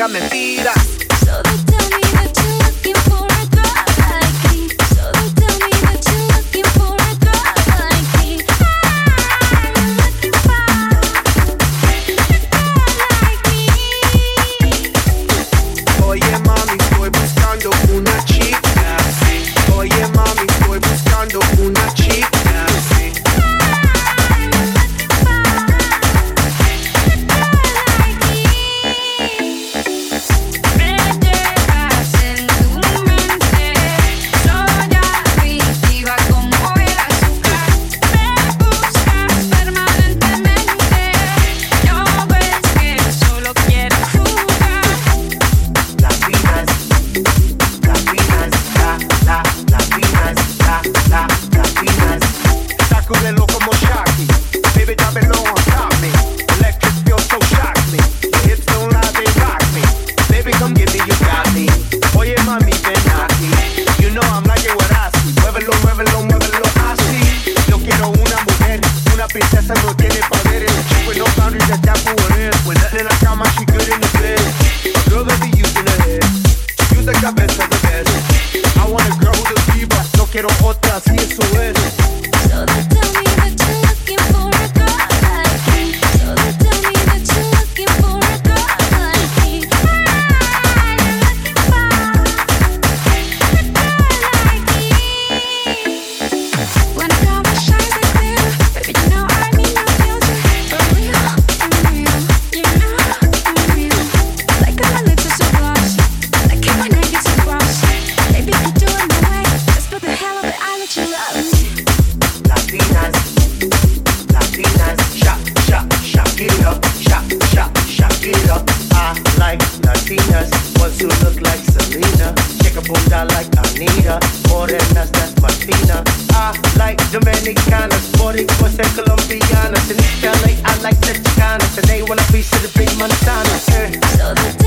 diga mentiras princesa no tiene poderes. With no boundaries, that's that for what. With nothing she good in the bed. I want a girl. No quiero otra, ones who look like Selena, like Anita, that's I like Dominicanas, Boricuas and Colombianas, in I like the Chicanas, want a piece of the big Montana. So the